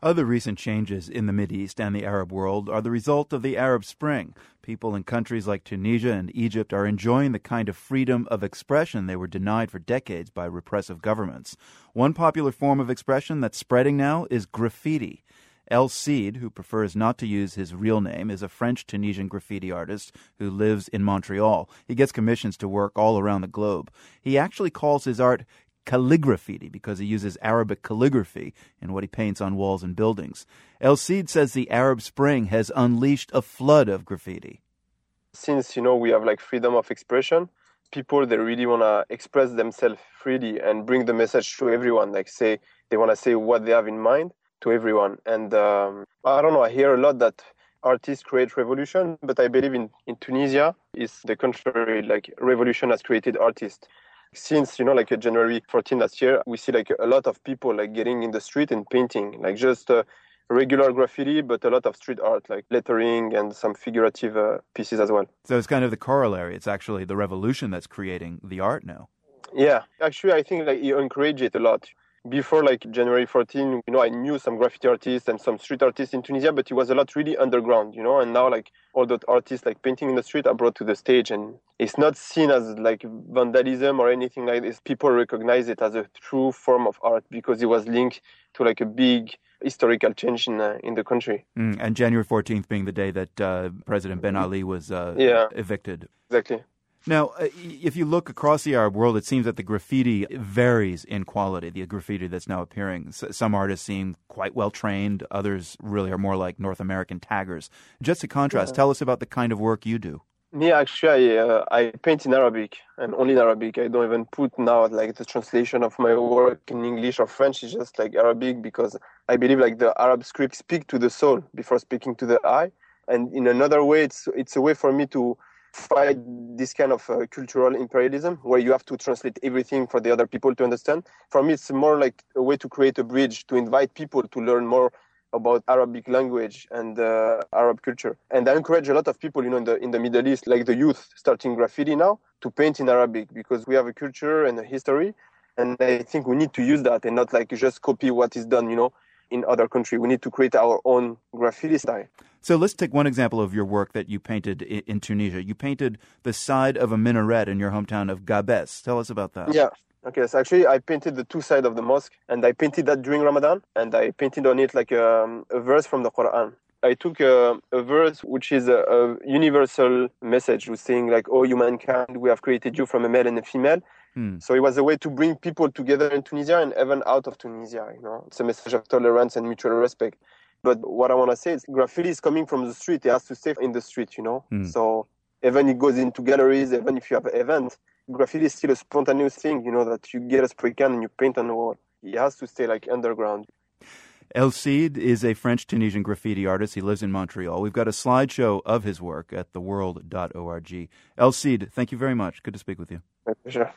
Other recent changes in the Mideast and the Arab world are the result of the Arab Spring. People in countries like Tunisia and Egypt are enjoying the kind of freedom of expression they were denied for decades by repressive governments. One popular form of expression that's spreading now is graffiti. eL Seed, who prefers not to use his real name, is a French Tunisian graffiti artist who lives in Montreal. He gets commissions to work all around the globe. He actually calls his art calligraffiti because he uses Arabic calligraphy in what he paints on walls and buildings. eL Seed says the Arab Spring has unleashed a flood of graffiti. Since, you know, we have like freedom of expression, people they really want to express themselves freely and bring the message to everyone like say they want to say what they have in mind to everyone and um, i don't know i hear a lot that artists create revolution but i believe in, in tunisia is the contrary like revolution has created artists since you know like january 14 last year we see like a lot of people like getting in the street and painting like just uh, regular graffiti but a lot of street art like lettering and some figurative uh, pieces as well. So it's kind of the corollary. It's actually the revolution that's creating the art now. Yeah. Actually i think like you encourage it a lot before like January 14, you know, I knew some graffiti artists and some street artists in Tunisia, but it was a lot really underground, you know, and now like all the artists like painting in the street are brought to the stage and it's not seen as like vandalism or anything like this. People recognize it as a true form of art because it was linked to like a big historical change in, uh, in the country. Mm, and January 14th being the day that uh, President Ben Ali was uh, yeah. evicted. Exactly. Now, uh, if you look across the Arab world, it seems that the graffiti varies in quality, the graffiti that's now appearing. Some artists seem quite well trained, others really are more like North American taggers. Just to contrast, yeah. tell us about the kind of work you do. Me, actually, I, uh, I paint in Arabic and only in Arabic. I don't even put now like the translation of my work in English or French. It's just like Arabic because I believe like the Arab script speak to the soul before speaking to the eye. And in another way, it's it's a way for me to fight this kind of uh, cultural imperialism where you have to translate everything for the other people to understand. For me, it's more like a way to create a bridge to invite people to learn more about Arabic language and uh, Arab culture. And I encourage a lot of people, you know, in the in the Middle East, like the youth starting graffiti now, to paint in Arabic because we have a culture and a history, and I think we need to use that and not like just copy what is done, you know, in other country. We need to create our own graffiti style. So let's take one example of your work that you painted in Tunisia. You painted the side of a minaret in your hometown of Gabes. Tell us about that. Yeah. Okay, so actually I painted the two sides of the mosque and I painted that during Ramadan and I painted on it like a, um, a verse from the Quran. I took a, a verse which is a, a universal message, was saying like, "Oh, humankind, we have created you from a male and a female." Hmm. So it was a way to bring people together in Tunisia and even out of Tunisia. You know, it's a message of tolerance and mutual respect. But what I want to say is graffiti is coming from the street. It has to stay in the street, you know. Hmm. So even it goes into galleries, even if you have events, graffiti is still a spontaneous thing, you know, that you get a spray can and you paint on the wall. It has to stay like underground. eL Seed is a French Tunisian graffiti artist. He lives in Montreal. We've got a slideshow of his work at theworld.org. eL Seed, thank you very much. Good to speak with you. My pleasure.